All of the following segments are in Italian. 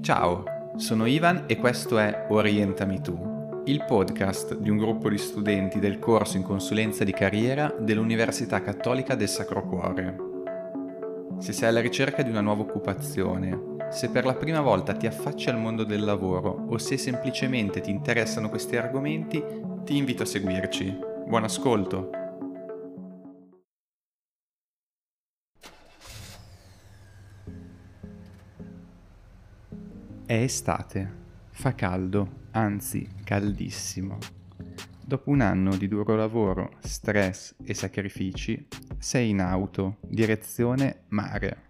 Ciao, sono Ivan e questo è Orientami tu, il podcast di un gruppo di studenti del corso in consulenza di carriera dell'Università Cattolica del Sacro Cuore. Se sei alla ricerca di una nuova occupazione, se per la prima volta ti affacci al mondo del lavoro o se semplicemente ti interessano questi argomenti, ti invito a seguirci. Buon ascolto! È estate, fa caldo, anzi caldissimo. Dopo un anno di duro lavoro, stress e sacrifici, sei in auto, direzione mare.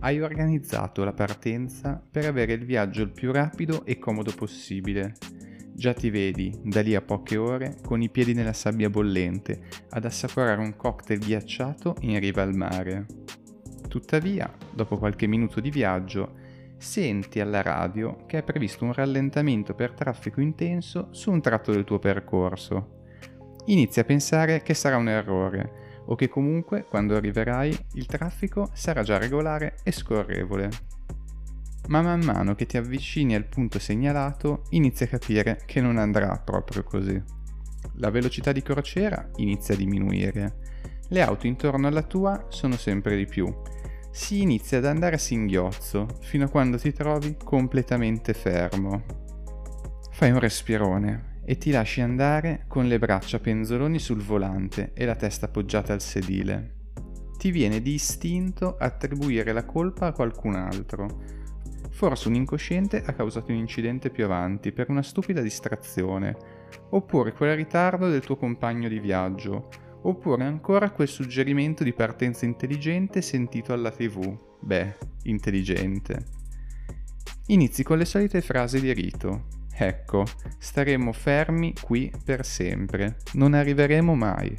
Hai organizzato la partenza per avere il viaggio il più rapido e comodo possibile. Già ti vedi, da lì a poche ore, con i piedi nella sabbia bollente, ad assaporare un cocktail ghiacciato in riva al mare. Tuttavia, dopo qualche minuto di viaggio, senti alla radio che è previsto un rallentamento per traffico intenso su un tratto del tuo percorso. Inizi a pensare che sarà un errore o che comunque quando arriverai il traffico sarà già regolare e scorrevole. Ma man mano che ti avvicini al punto segnalato inizi a capire che non andrà proprio così. La velocità di crociera inizia a diminuire, le auto intorno alla tua sono sempre di più si inizia ad andare a singhiozzo fino a quando ti trovi completamente fermo. Fai un respirone e ti lasci andare con le braccia penzoloni sul volante e la testa appoggiata al sedile. Ti viene di istinto attribuire la colpa a qualcun altro. Forse un incosciente ha causato un incidente più avanti per una stupida distrazione, oppure quel ritardo del tuo compagno di viaggio, Oppure ancora quel suggerimento di partenza intelligente sentito alla tv. Beh, intelligente. Inizi con le solite frasi di rito. Ecco, staremo fermi qui per sempre, non arriveremo mai.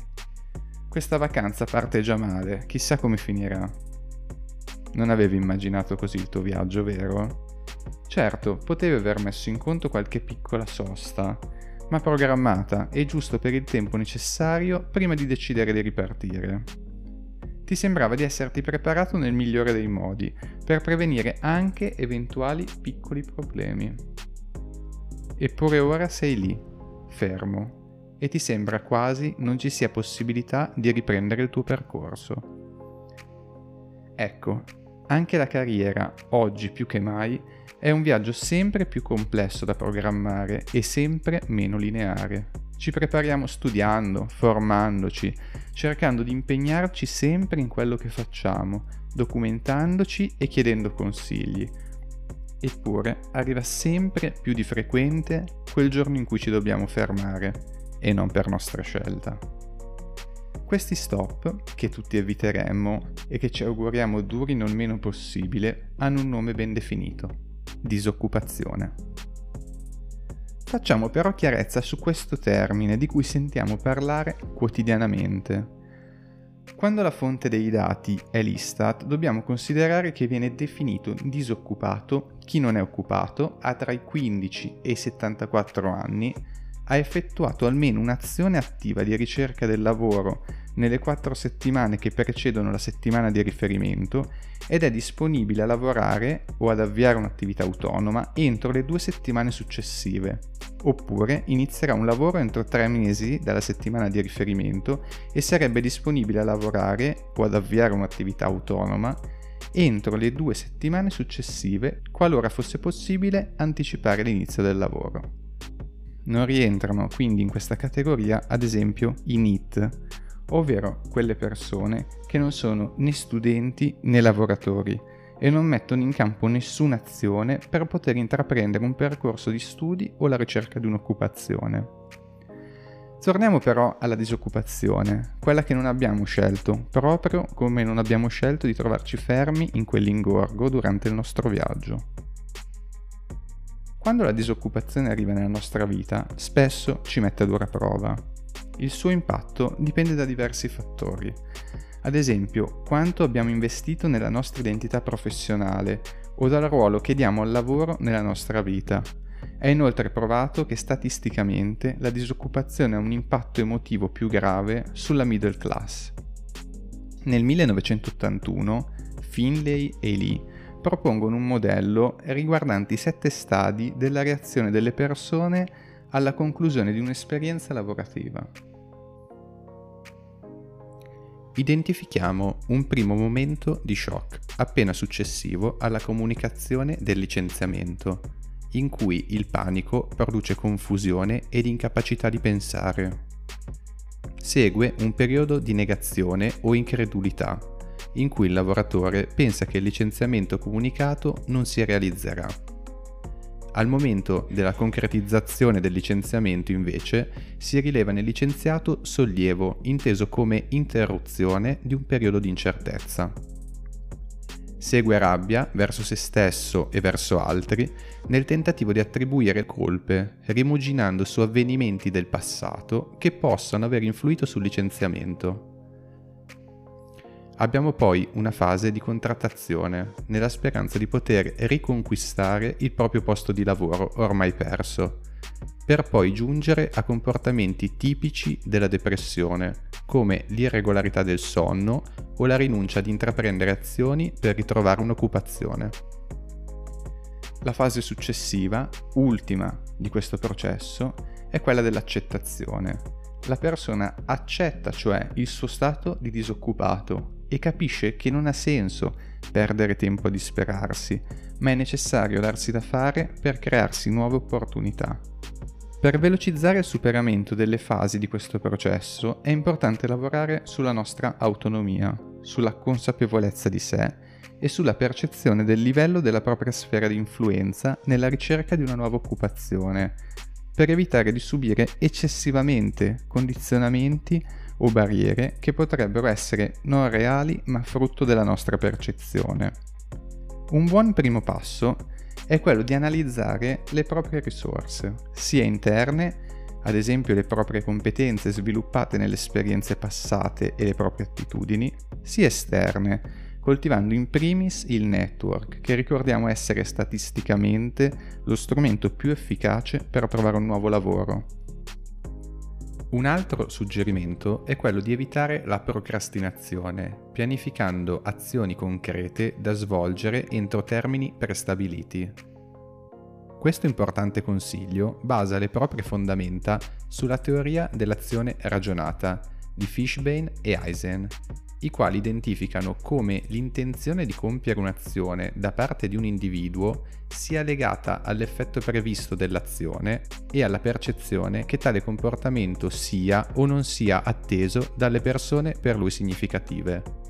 Questa vacanza parte già male, chissà come finirà. Non avevi immaginato così il tuo viaggio, vero? Certo, potevi aver messo in conto qualche piccola sosta, ma programmata e giusto per il tempo necessario prima di decidere di ripartire. Ti sembrava di esserti preparato nel migliore dei modi per prevenire anche eventuali piccoli problemi. Eppure ora sei lì, fermo, e ti sembra quasi non ci sia possibilità di riprendere il tuo percorso. Ecco, anche la carriera, oggi più che mai, è un viaggio sempre più complesso da programmare e sempre meno lineare. Ci prepariamo studiando, formandoci, cercando di impegnarci sempre in quello che facciamo, documentandoci e chiedendo consigli. Eppure arriva sempre più di frequente quel giorno in cui ci dobbiamo fermare, e non per nostra scelta. Questi stop, che tutti eviteremmo e che ci auguriamo durino il meno possibile, hanno un nome ben definito disoccupazione. Facciamo però chiarezza su questo termine di cui sentiamo parlare quotidianamente. Quando la fonte dei dati è l'Istat, dobbiamo considerare che viene definito disoccupato chi non è occupato ha tra i 15 e i 74 anni, ha effettuato almeno un'azione attiva di ricerca del lavoro nelle quattro settimane che precedono la settimana di riferimento ed è disponibile a lavorare o ad avviare un'attività autonoma entro le due settimane successive, oppure inizierà un lavoro entro tre mesi dalla settimana di riferimento e sarebbe disponibile a lavorare o ad avviare un'attività autonoma entro le due settimane successive qualora fosse possibile anticipare l'inizio del lavoro. Non rientrano quindi in questa categoria ad esempio i NEET, ovvero quelle persone che non sono né studenti né lavoratori e non mettono in campo nessuna azione per poter intraprendere un percorso di studi o la ricerca di un'occupazione. Torniamo però alla disoccupazione, quella che non abbiamo scelto, proprio come non abbiamo scelto di trovarci fermi in quell'ingorgo durante il nostro viaggio. Quando la disoccupazione arriva nella nostra vita, spesso ci mette a dura prova. Il suo impatto dipende da diversi fattori. Ad esempio, quanto abbiamo investito nella nostra identità professionale o dal ruolo che diamo al lavoro nella nostra vita. È inoltre provato che statisticamente la disoccupazione ha un impatto emotivo più grave sulla middle class. Nel 1981 Finlay e Lee propongono un modello riguardante i sette stadi della reazione delle persone alla conclusione di un'esperienza lavorativa. Identifichiamo un primo momento di shock appena successivo alla comunicazione del licenziamento, in cui il panico produce confusione ed incapacità di pensare. Segue un periodo di negazione o incredulità, in cui il lavoratore pensa che il licenziamento comunicato non si realizzerà. Al momento della concretizzazione del licenziamento, invece, si rileva nel licenziato sollievo, inteso come interruzione di un periodo di incertezza. Segue rabbia verso se stesso e verso altri nel tentativo di attribuire colpe, rimuginando su avvenimenti del passato che possano aver influito sul licenziamento. Abbiamo poi una fase di contrattazione, nella speranza di poter riconquistare il proprio posto di lavoro ormai perso, per poi giungere a comportamenti tipici della depressione, come l'irregolarità del sonno o la rinuncia ad intraprendere azioni per ritrovare un'occupazione. La fase successiva, ultima di questo processo, è quella dell'accettazione. La persona accetta cioè il suo stato di disoccupato e capisce che non ha senso perdere tempo a disperarsi, ma è necessario darsi da fare per crearsi nuove opportunità. Per velocizzare il superamento delle fasi di questo processo è importante lavorare sulla nostra autonomia, sulla consapevolezza di sé e sulla percezione del livello della propria sfera di influenza nella ricerca di una nuova occupazione, per evitare di subire eccessivamente condizionamenti o barriere che potrebbero essere non reali ma frutto della nostra percezione. Un buon primo passo è quello di analizzare le proprie risorse, sia interne, ad esempio le proprie competenze sviluppate nelle esperienze passate e le proprie attitudini, sia esterne, coltivando in primis il network, che ricordiamo essere statisticamente lo strumento più efficace per trovare un nuovo lavoro. Un altro suggerimento è quello di evitare la procrastinazione, pianificando azioni concrete da svolgere entro termini prestabiliti. Questo importante consiglio basa le proprie fondamenta sulla teoria dell'azione ragionata di Fishbane e Eisen i quali identificano come l'intenzione di compiere un'azione da parte di un individuo sia legata all'effetto previsto dell'azione e alla percezione che tale comportamento sia o non sia atteso dalle persone per lui significative.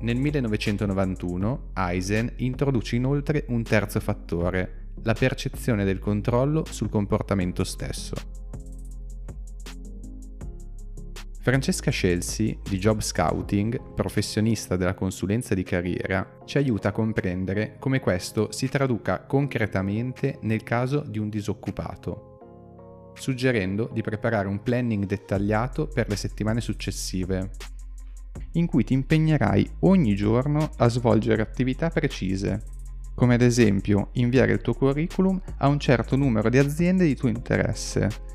Nel 1991 Eisen introduce inoltre un terzo fattore, la percezione del controllo sul comportamento stesso. Francesca Scelsi, di Job Scouting, professionista della consulenza di carriera, ci aiuta a comprendere come questo si traduca concretamente nel caso di un disoccupato, suggerendo di preparare un planning dettagliato per le settimane successive, in cui ti impegnerai ogni giorno a svolgere attività precise, come ad esempio inviare il tuo curriculum a un certo numero di aziende di tuo interesse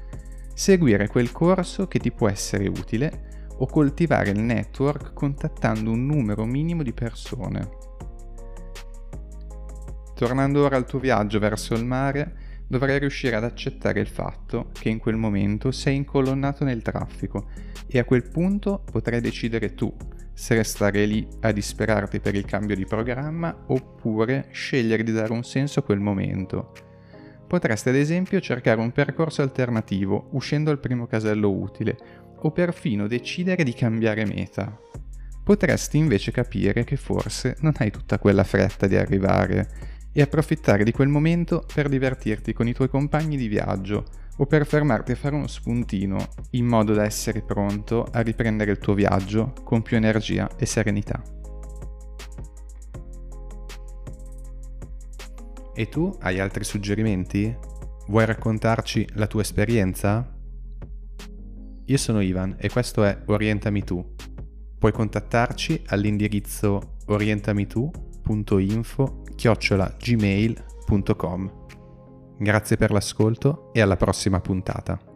seguire quel corso che ti può essere utile o coltivare il network contattando un numero minimo di persone. Tornando ora al tuo viaggio verso il mare, dovrai riuscire ad accettare il fatto che in quel momento sei incolonnato nel traffico e a quel punto potrai decidere tu se restare lì a disperarti per il cambio di programma oppure scegliere di dare un senso a quel momento Potreste ad esempio cercare un percorso alternativo uscendo al primo casello utile o perfino decidere di cambiare meta. Potresti invece capire che forse non hai tutta quella fretta di arrivare e approfittare di quel momento per divertirti con i tuoi compagni di viaggio o per fermarti a fare uno spuntino in modo da essere pronto a riprendere il tuo viaggio con più energia e serenità. E tu hai altri suggerimenti? Vuoi raccontarci la tua esperienza? Io sono Ivan e questo è Orientami tu. Puoi contattarci all'indirizzo orientamitu.info chiocciolagmail.com. Grazie per l'ascolto e alla prossima puntata.